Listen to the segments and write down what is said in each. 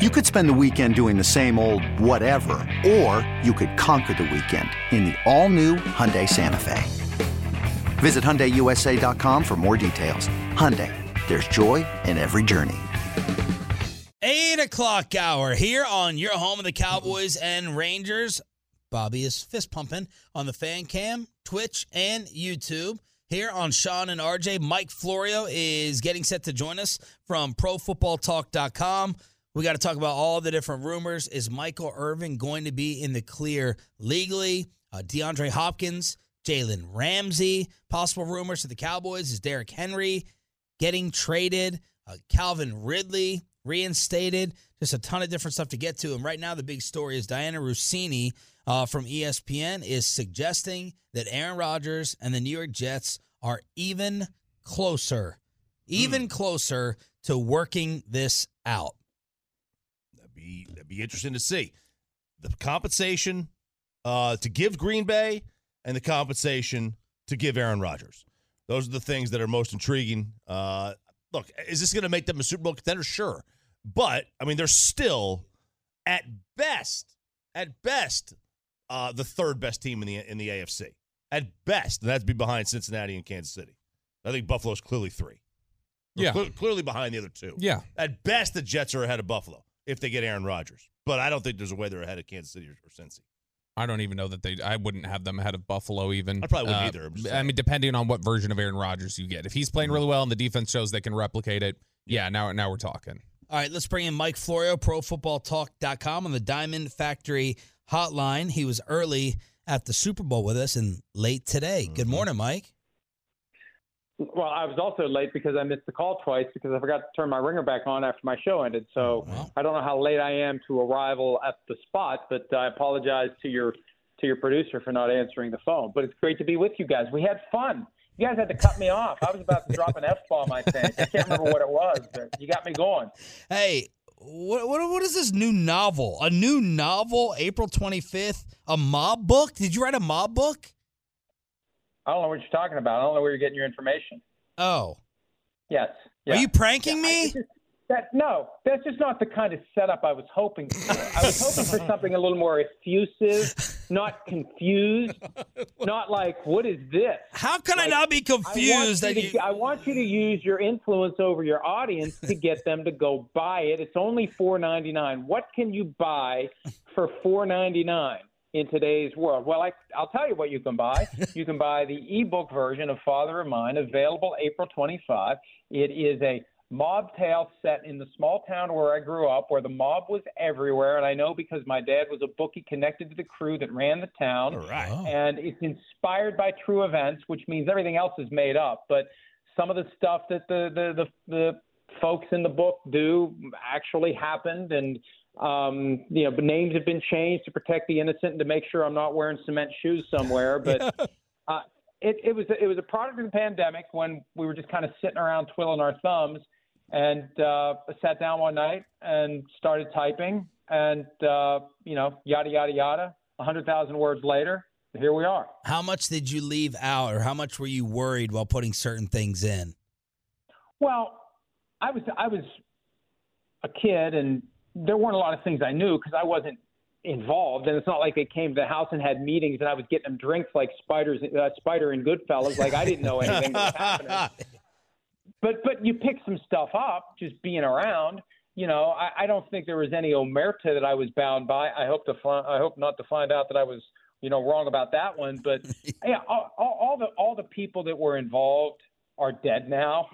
You could spend the weekend doing the same old whatever, or you could conquer the weekend in the all-new Hyundai Santa Fe. Visit HyundaiUSA.com for more details. Hyundai, there's joy in every journey. Eight o'clock hour here on your home of the Cowboys and Rangers. Bobby is fist pumping on the fan cam, Twitch, and YouTube. Here on Shan and RJ, Mike Florio is getting set to join us from ProFootballTalk.com. We got to talk about all the different rumors. Is Michael Irvin going to be in the clear legally? Uh, DeAndre Hopkins, Jalen Ramsey, possible rumors to the Cowboys. Is Derrick Henry getting traded? Uh, Calvin Ridley reinstated. Just a ton of different stuff to get to. And right now, the big story is Dianna Russini uh, from ESPN is suggesting that Aaron Rodgers and the New York Jets are even closer, even closer to working this out. Be be interesting to see. The compensation uh, to give Green Bay and the compensation to give Aaron Rodgers. Those are the things that are most intriguing. Uh, look, is this going to make them a Super Bowl contender? Sure, but I mean, they're still at best, at best, uh, the third best team in the in the AFC. At best, and that'd be behind Cincinnati and Kansas City. I think Buffalo's clearly three. They're Yeah. cle- clearly behind the other two. Yeah. At best, the Jets are ahead of Buffalo if they get Aaron Rodgers. But I don't think there's a way they're ahead of Kansas City or, or Cincy. I don't even know that they. I wouldn't have them ahead of Buffalo even. I probably wouldn't Uh, either. I'm just I saying. mean, depending on what version of Aaron Rodgers you get. If he's playing really well and the defense shows they can replicate it, yeah. Now, now we're talking. All right, let's bring in Mike Florio, ProFootballTalk.com on the Diamond Factory hotline. He was early at the Super Bowl with us and late today. Good Mm-hmm. morning, Mike. Well, I was also late because I missed the call twice because I forgot to turn my ringer back on after my show ended. So oh, Well. I don't know how late I am to arrival at the spot, but I apologize to your to your producer for not answering the phone. But it's great to be with you guys. We had fun. You guys had to cut me off. I was about to drop an F bomb. I think I can't remember what it was, but you got me going. Hey, what, what what is this new novel? A new novel, April 25th, a mob book? Did you write a mob book? I don't know what you're talking about. I don't know where you're getting your information. Oh. Yes. Are you pranking Yeah, me? just- That no, that's just not the kind of setup I was hoping for. I was hoping for something a little more effusive, not confused, not like what is this? How can I not be confused? I want, you to, you- I want you to use your influence over your audience to get them to go buy it. It's only four ninety nine. What can you buy for four ninety nine in today's world? Well, I, I'll tell you what you can buy. You can buy the ebook version of Father of Mine, available April twenty five. It is a mob tale set in the small town where I grew up, where the mob was everywhere, and I know because my dad was a bookie connected to the crew that ran the town All right. And it's inspired by true events, which means everything else is made up. But some of the stuff that the the the, the folks in the book do actually happened, and um, you know, names have been changed to protect the innocent and to make sure I'm not wearing cement shoes somewhere. But uh, it, it was it was a product of the pandemic when we were just kind of sitting around twiddling our thumbs, and uh, I sat down one night and started typing, and uh, you know, yada yada yada. A hundred thousand words later, here we are. How much did you leave out, or how much were you worried while putting certain things in? Well, I was I was a kid, and there weren't a lot of things I knew because I wasn't involved, and it's not like they came to the house and had meetings, and I was getting them drinks like spiders, uh, Spider and Goodfellas. Like I didn't know anything was happening. But but you pick some stuff up just being around. You know, I, I don't think there was any omerta that I was bound by. I hope to find, I hope not to find out that I was you know wrong about that one. But yeah, all, all, all the all the people that were involved are dead now.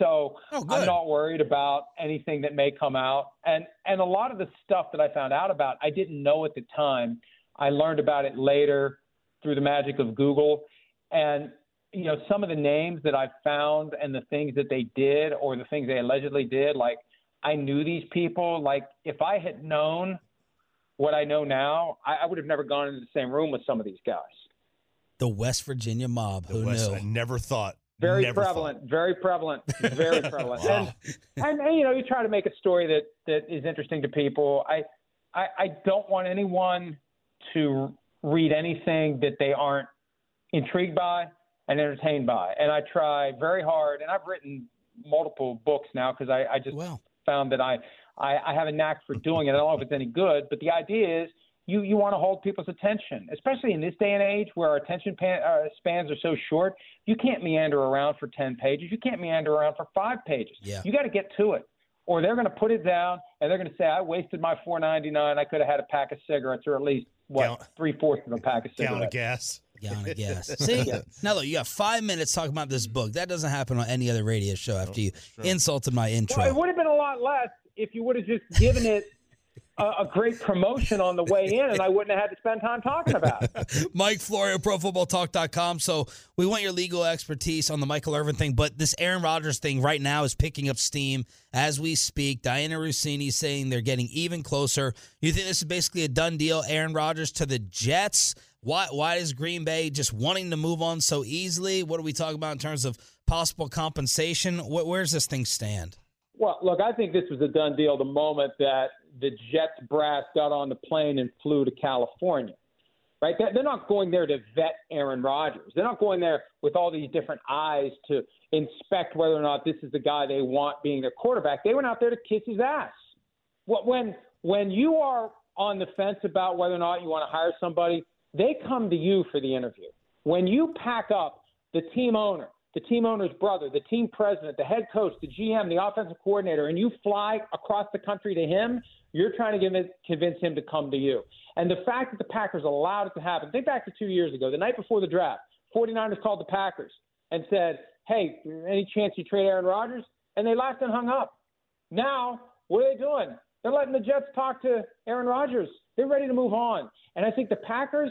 So Oh. I'm not worried about anything that may come out. And and a lot of the stuff that I found out about, I didn't know at the time. I learned about it later through the magic of Google. And you know, some of the names that I found and the things that they did or the things they allegedly did, like I knew these people. Like if I had known what I know now, I, I would have never gone into the same room with some of these guys. The West Virginia mob. The Who West, knew? I never thought. Very never prevalent, very prevalent, very prevalent. Wow. and, and you know, you try to make a story that that is interesting to people. I I, I don't want anyone to read anything that they aren't intrigued by and entertained by. And I try very hard, and I've written multiple books now because I, I just Well, found that I, I I have a knack for doing it. I don't know if it's any good, but the idea is you you want to hold people's attention, especially in this day and age where our attention pan, uh, spans are so short. You can't meander around for ten pages. You can't meander around for five pages. Yeah. You got to get to it, or they're going to put it down and they're going to say, "I wasted my four ninety nine. I could have had a pack of cigarettes, or at least what Gallon- three fourths of a pack of cigarettes. Gallon of gas. gallon of gas. See, now look, you got five minutes talking about this book. That doesn't happen on any other radio show after you insulted my intro. Well, it would have been a lot less if you would have just given it a, great promotion on the way in, and I wouldn't have had to spend time talking about it. Mike Florio, ProFootballTalk.com. So we want your legal expertise on the Michael Irvin thing, but this Aaron Rodgers thing right now is picking up steam as we speak. Dianna Russini saying they're getting even closer. You think this is basically a done deal? Aaron Rodgers to the Jets. Why? Why is Green Bay just wanting to move on so easily? What are we talking about in terms of possible compensation? Wh- Where's this thing stand? Well, look, I think this was a done deal the moment that the Jets brass got on the plane and flew to California. Right? They're not going there to vet Aaron Rodgers. They're not going there with all these different eyes to inspect whether or not this is the guy they want being their quarterback. They went out there to kiss his ass. When when you are on the fence about whether or not you want to hire somebody, they come to you for the interview. When you pack up the team owner, the team owner's brother, the team president, the head coach, the GM, the offensive coordinator, and you fly across the country to him, you're trying to convince, him to come to you. And the fact that the Packers allowed it to happen, think back to two years ago, the night before the draft, 49ers called the Packers and said, hey, any chance you trade Aaron Rodgers? And they laughed and hung up. Now, what are they doing? They're letting the Jets talk to Aaron Rodgers. They're ready to move on. And I think the Packers,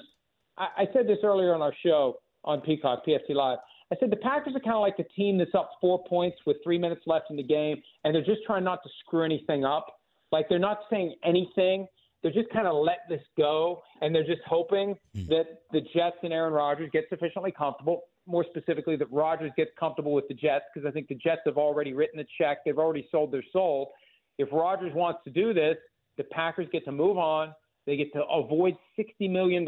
I, I said this earlier on our show on Peacock, PFT Live. I said the Packers are kind of like the team that's up four points with three minutes left in the game, and they're just trying not to screw anything up. Like they're not saying anything. They're just kind of let this go, and they're just hoping hmm. that the Jets and Aaron Rodgers get sufficiently comfortable. More specifically, that Rodgers gets comfortable with the Jets because I think the Jets have already written the check. They've already sold their soul. If Rodgers wants to do this, the Packers get to move on. They get to avoid $60 million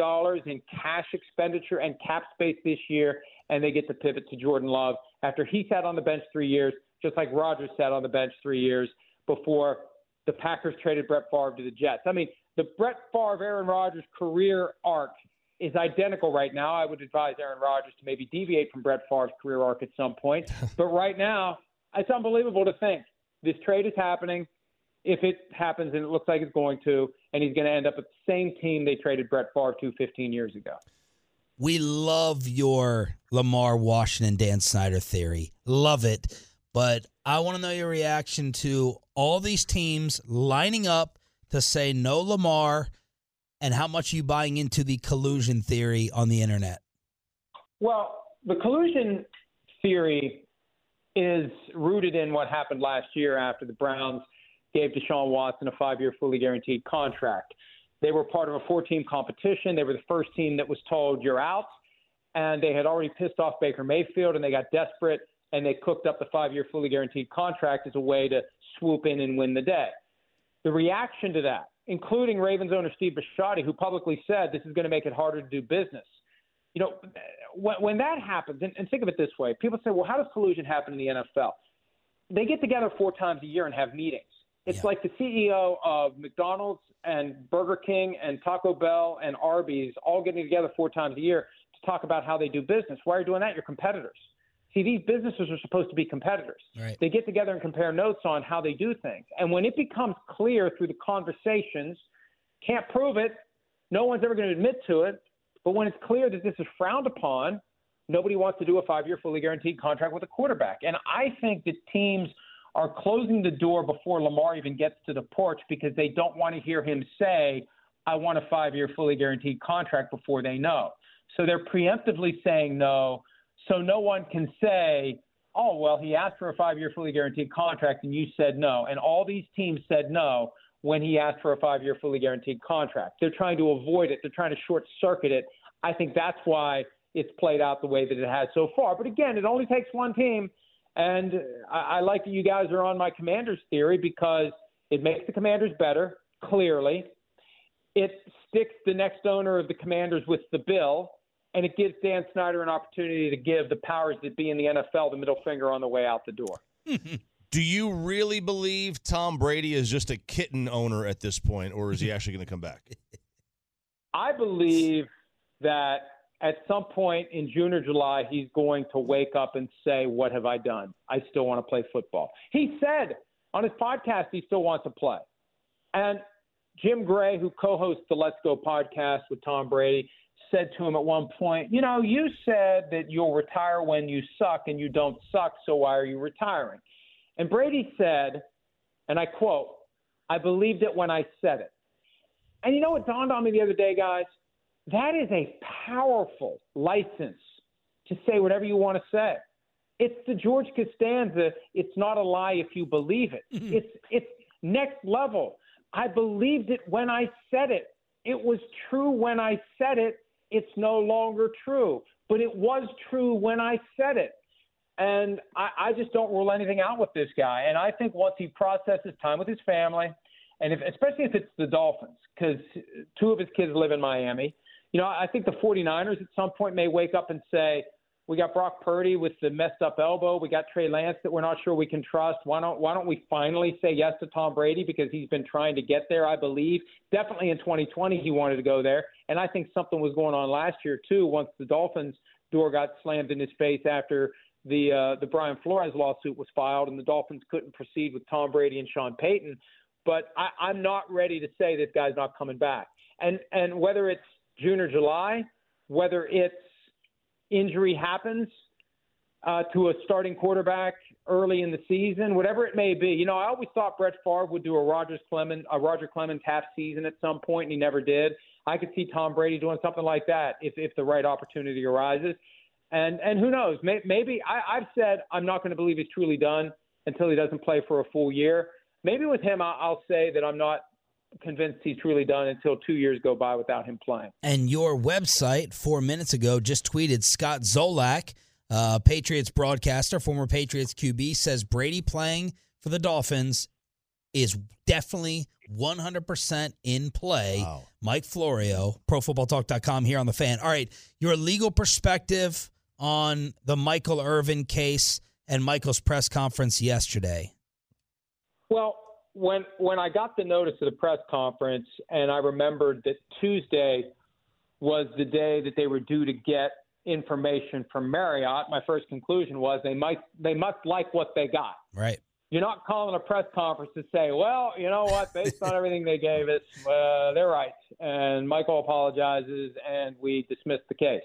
in cash expenditure and cap space this year, and they get to pivot to Jordan Love after he sat on the bench three years, just like Rodgers sat on the bench three years before the Packers traded Brett Favre to the Jets. I mean, the Brett Favre Aaron Rodgers career arc is identical right now. I would advise Aaron Rodgers to maybe deviate from Brett Favre's career arc at some point. but right now, it's unbelievable to think this trade is happening. If it happens, and it looks like it's going to, and he's going to end up at the same team they traded Brett Favre to 15 years ago. We love your Lamar Washington Dan Snyder theory. Love it. But I want to know your reaction to all these teams lining up to say no Lamar and how much you buying into the collusion theory on the internet. Well, the collusion theory is rooted in what happened last year after the Browns gave Deshaun Watson a five year fully guaranteed contract. They were part of a four team competition. They were the first team that was told, you're out. And they had already pissed off Baker Mayfield and they got desperate and they cooked up the five year fully guaranteed contract as a way to swoop in and win the day. The reaction to that, including Ravens owner Steve Bisciotti, who publicly said this is going to make it harder to do business. You know, when, when that happens, and, and think of it this way people say, well, how does collusion happen in the NFL? They get together four times a year and have meetings. It's Yeah. like the CEO of McDonald's and Burger King and Taco Bell and Arby's all getting together four times a year to talk about how they do business. Why are you doing that? You're competitors. See, these businesses are supposed to be competitors. Right. They get together and compare notes on how they do things. And when it becomes clear through the conversations, can't prove it, no one's ever going to admit to it, but when it's clear that this is frowned upon, nobody wants to do a five year fully guaranteed contract with a quarterback. And I think that teams are closing the door before Lamar even gets to the porch because they don't want to hear him say, I want a five year fully guaranteed contract before they know. So they're preemptively saying no. So no one can say, oh, well, he asked for a five year fully guaranteed contract and you said no. And all these teams said no when he asked for a five year fully guaranteed contract. They're trying to avoid it, they're trying to short circuit it. I think that's why it's played out the way that it has so far. But again, it only takes one team. And I, I like that you guys are on my commander's theory because it makes the commanders better, clearly. It sticks the next owner of the commanders with the bill and it gives Dan Snyder an opportunity to give the powers that be in the NFL the middle finger on the way out the door. Do you really believe Tom Brady is just a kitten owner at this point, or is he actually going to come back? I believe that at some point in June or July, he's going to wake up and say, What have I done? I still want to play football. He said on his podcast he still wants to play. And Jim Gray, who co hosts the Let's Go podcast with Tom Brady, said to him at one point, You know, you said that you'll retire when you suck and you don't suck, so why are you retiring? And Brady said, and I quote, I believed it when I said it. And you know what dawned on me the other day, guys? That is a powerful license to say whatever you want to say. It's the George Costanza, it's not a lie if you believe it. Mm-hmm. it's it's next level. I believed it when I said it. It was true when I said it it's no longer true. But it was true when I said it. And I, I just don't rule anything out with this guy. And I think once he processes time with his family, and if, especially if it's the Dolphins, because two of his kids live in Miami, you know, I think the 49ers at some point may wake up and say, we got Brock Purdy with the messed up elbow. We got Trey Lance that we're not sure we can trust. Why don't Why don't we finally say yes to Tom Brady because he's been trying to get there? I believe definitely in 2020 he wanted to go there, and I think something was going on last year too. Once the Dolphins door got slammed in his face after the uh, the Brian Flores lawsuit was filed, and the Dolphins couldn't proceed with Tom Brady and Sean Payton. But I, I'm not ready to say this guy's not coming back. And and whether it's June or July, whether it's injury happens uh, to a starting quarterback early in the season, whatever it may be. You know, I always thought Brett Favre would do a Rogers Clemens, a Roger Clemens half season at some point, and he never did. I could see Tom Brady doing something like that if if the right opportunity arises. And and who knows? May, maybe I, I've said I'm not going to believe he's truly done until he doesn't play for a full year. Maybe with him, I'll say that I'm not convinced he's truly done until two years go by without him playing. And your website four minutes ago just tweeted Scott Zolak, uh, Patriots broadcaster, former Patriots QB, says Brady playing for the Dolphins is definitely 100% in play. Wow. Mike Florio, ProFootballTalk.com here on the fan. All right, your legal perspective on the Michael Irvin case and Michael's press conference yesterday. Well, when when I got the notice of the press conference, and I remembered that Tuesday was the day that they were due to get information from Marriott, my first conclusion was they might they must like what they got. Right. You're not calling a press conference to say, well, you know what, based on everything they gave us, uh, they're right, and Michael apologizes, and we dismiss the case.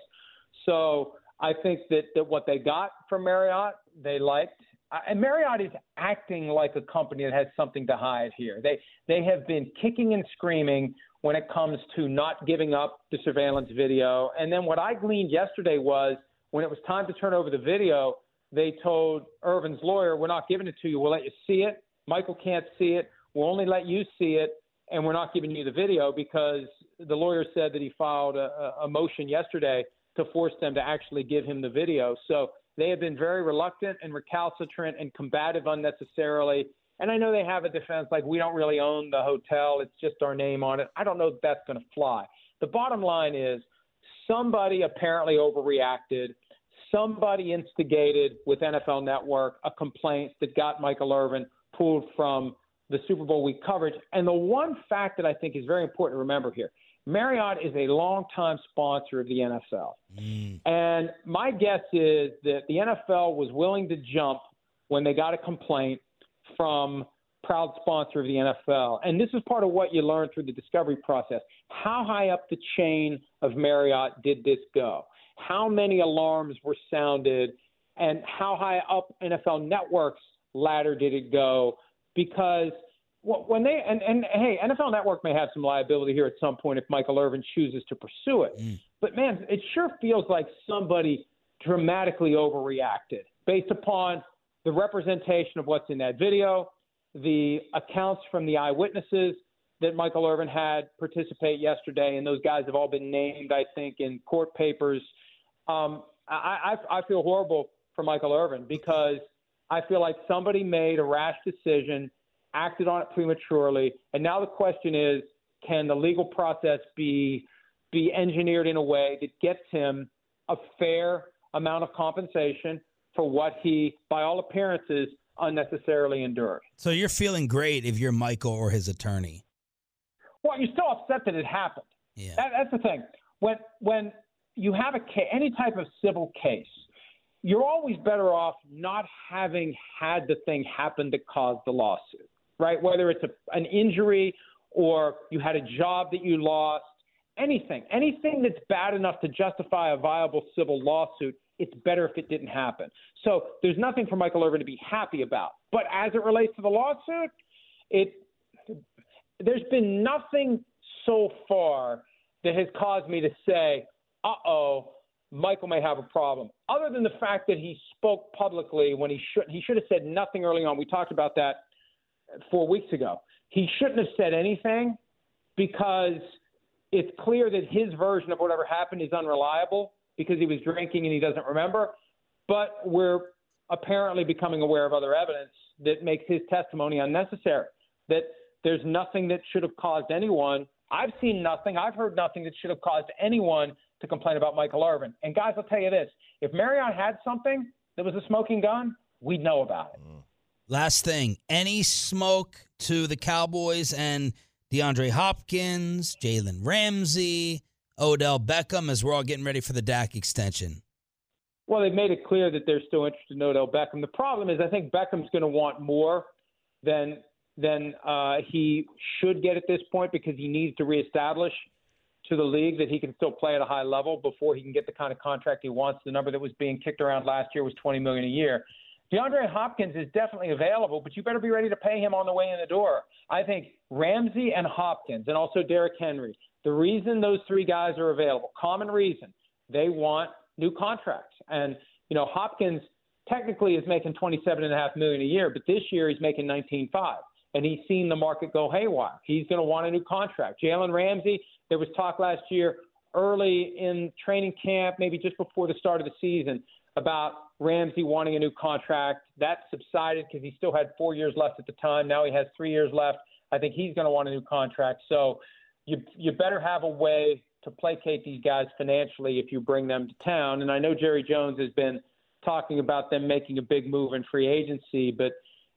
So I think that that what they got from Marriott, they liked Uh, and Marriott is acting like a company that has something to hide here. They they have been kicking and screaming when it comes to not giving up the surveillance video. And then what I gleaned yesterday was when it was time to turn over the video, they told Irvin's lawyer, "We're not giving it to you. We'll let you see it. Michael can't see it. We'll only let you see it, and we're not giving you the video because the lawyer said that he filed a, a motion yesterday to force them to actually give him the video. So." They have been very reluctant and recalcitrant and combative unnecessarily. And I know they have a defense like we don't really own the hotel, it's just our name on it. I don't know that that's going to fly. The bottom line is somebody apparently overreacted. Somebody instigated with NFL Network a complaint that got Michael Irvin pulled from the Super Bowl week coverage. And the one fact that I think is very important to remember here Marriott is a longtime sponsor of the NFL. Mm. And my guess is that the NFL was willing to jump when they got a complaint from proud sponsor of the NFL. And this is part of what you learn through the discovery process. How high up the chain of Marriott did this go? How many alarms were sounded? And how high up NFL Network's ladder did it go? Because – when they and, and hey, NFL Network may have some liability here at some point if Michael Irvin chooses to pursue it. Mm. But man, it sure feels like somebody dramatically overreacted based upon the representation of what's in that video, the accounts from the eyewitnesses that Michael Irvin had participate yesterday, and those guys have all been named, I think, in court papers. Um, I, I, I feel horrible for Michael Irvin because I feel like somebody made a rash decision, acted on it prematurely, and now the question is, can the legal process be be engineered in a way that gets him a fair amount of compensation for what he, by all appearances, unnecessarily endured. So you're feeling great if you're Michael or his attorney. Well, you're still upset that it happened. Yeah. That, that's the thing. When when you have a ca- any type of civil case, you're always better off not having had the thing happen that caused the lawsuit, right? Whether it's a, an injury or you had a job that you lost, anything, anything that's bad enough to justify a viable civil lawsuit, it's better if it didn't happen. So there's nothing for Michael Irvin to be happy about. But as it relates to the lawsuit, it there's been nothing so far that has caused me to say, uh oh, Michael may have a problem. Other than the fact that he spoke publicly when he should he should have said nothing early on. We talked about that four weeks ago. He shouldn't have said anything because it's clear that his version of whatever happened is unreliable because he was drinking and he doesn't remember. But we're apparently becoming aware of other evidence that makes his testimony unnecessary. That there's nothing that should have caused anyone. I've seen nothing. I've heard nothing that should have caused anyone to complain about Michael Irvin. And guys, I'll tell you this: if Marriott had something that was a smoking gun, we'd know about it. Last thing, any smoke to the Cowboys and DeAndre Hopkins, Jalen Ramsey, Odell Beckham as we're all getting ready for the Dak extension? Well, they've made it clear that they're still interested in Odell Beckham. The problem is, I think Beckham's going to want more than than uh, he should get at this point because he needs to reestablish to the league that he can still play at a high level before he can get the kind of contract he wants. The number that was being kicked around last year was 20 million a year. DeAndre Hopkins is definitely available, but you better be ready to pay him on the way in the door. I think Ramsey and Hopkins, and also Derrick Henry. The reason those three guys are available, common reason, they want new contracts. And you know, Hopkins technically is making 27 and a a year, but this year he's making 19.5, and he's seen the market go haywire. He's going to want a new contract. Jalen Ramsey, there was talk last year, early in training camp, maybe just before the start of the season, about Ramsey wanting a new contract. That subsided because he still had four years left at the time. Now he has three years left. I think he's going to want a new contract. So you you better have a way to placate these guys financially if you bring them to town. And I know Jerry Jones has been talking about them making a big move in free agency, but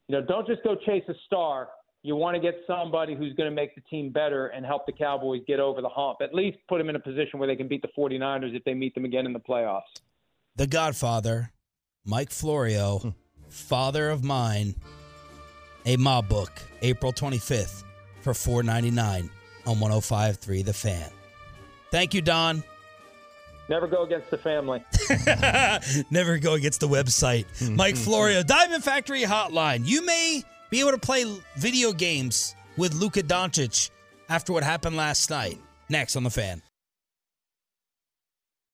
you know, don't just go chase a star. You want to get somebody who's going to make the team better and help the Cowboys get over the hump. At least put them in a position where they can beat the 49ers if they meet them again in the playoffs. The Godfather, Mike Florio, hmm. father of mine, a mob book, April 25th for 4.99 on 105.3 The Fan. Thank you, Don. Never go against the family. Never go against the website. Hmm. Mike Florio, Diamond Factory Hotline. You may be able to play video games with Luka Doncic after what happened last night. Next on The Fan.